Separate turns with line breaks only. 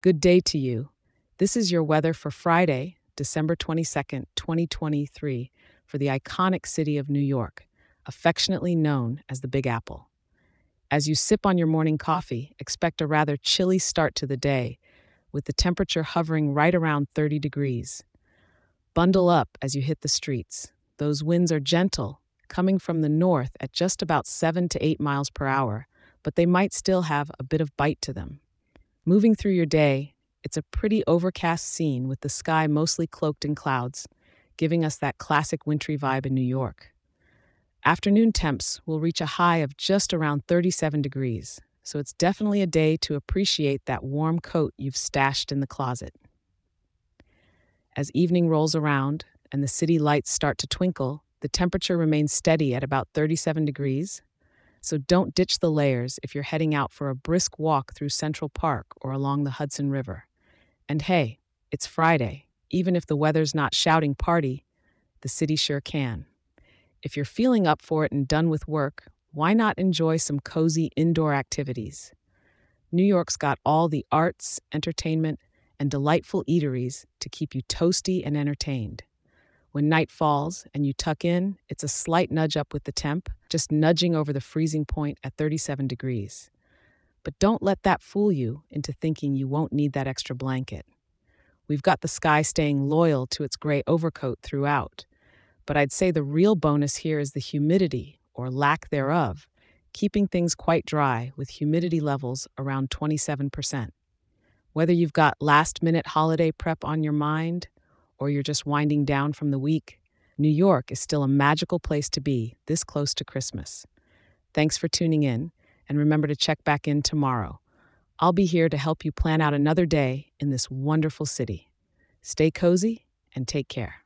Good day to you. This is your weather for Friday, December 22nd, 2023, for the iconic city of New York, affectionately known as the Big Apple. As you sip on your morning coffee, expect a rather chilly start to the day, with the temperature hovering right around 30 degrees. Bundle up as you hit the streets. Those winds are gentle, coming from the north at just about 7 to 8 miles per hour, but they might still have a bit of bite to them. Moving through your day, it's a pretty overcast scene with the sky mostly cloaked in clouds, giving us that classic wintry vibe in New York. Afternoon temps will reach a high of just around 37 degrees, so it's definitely a day to appreciate that warm coat you've stashed in the closet. As evening rolls around and the city lights start to twinkle, the temperature remains steady at about 37 degrees. So don't ditch the layers if you're heading out for a brisk walk through Central Park or along the Hudson River. And hey, it's Friday. Even if the weather's not shouting party, the city sure can. If you're feeling up for it and done with work, why not enjoy some cozy indoor activities? New York's got all the arts, entertainment, and delightful eateries to keep you toasty and entertained. When night falls and you tuck in, it's a slight nudge up with the temp, just nudging over the freezing point at 37 degrees. But don't let that fool you into thinking you won't need that extra blanket. We've got the sky staying loyal to its gray overcoat throughout. But I'd say the real bonus here is the humidity, or lack thereof, keeping things quite dry with humidity levels around 27%. Whether you've got last minute holiday prep on your mind, or you're just winding down from the week, New York is still a magical place to be this close to Christmas. Thanks for tuning in, and remember to check back in tomorrow. I'll be here to help you plan out another day in this wonderful city. Stay cozy and take care.